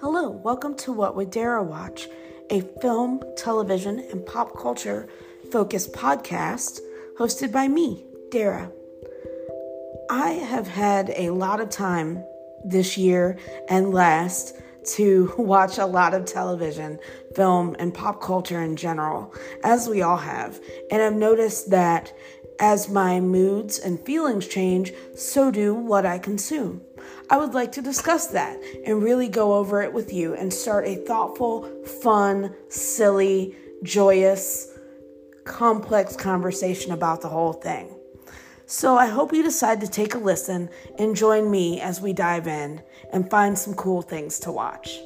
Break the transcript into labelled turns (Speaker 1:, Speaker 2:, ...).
Speaker 1: Hello, welcome to What Would Dara Watch, a film, television, and pop culture focused podcast hosted by me, Dara. I have had a lot of time this year and last to watch a lot of television, film, and pop culture in general, as we all have. And I've noticed that as my moods and feelings change, so do what I consume. I would like to discuss that and really go over it with you and start a thoughtful, fun, silly, joyous, complex conversation about the whole thing. So I hope you decide to take a listen and join me as we dive in and find some cool things to watch.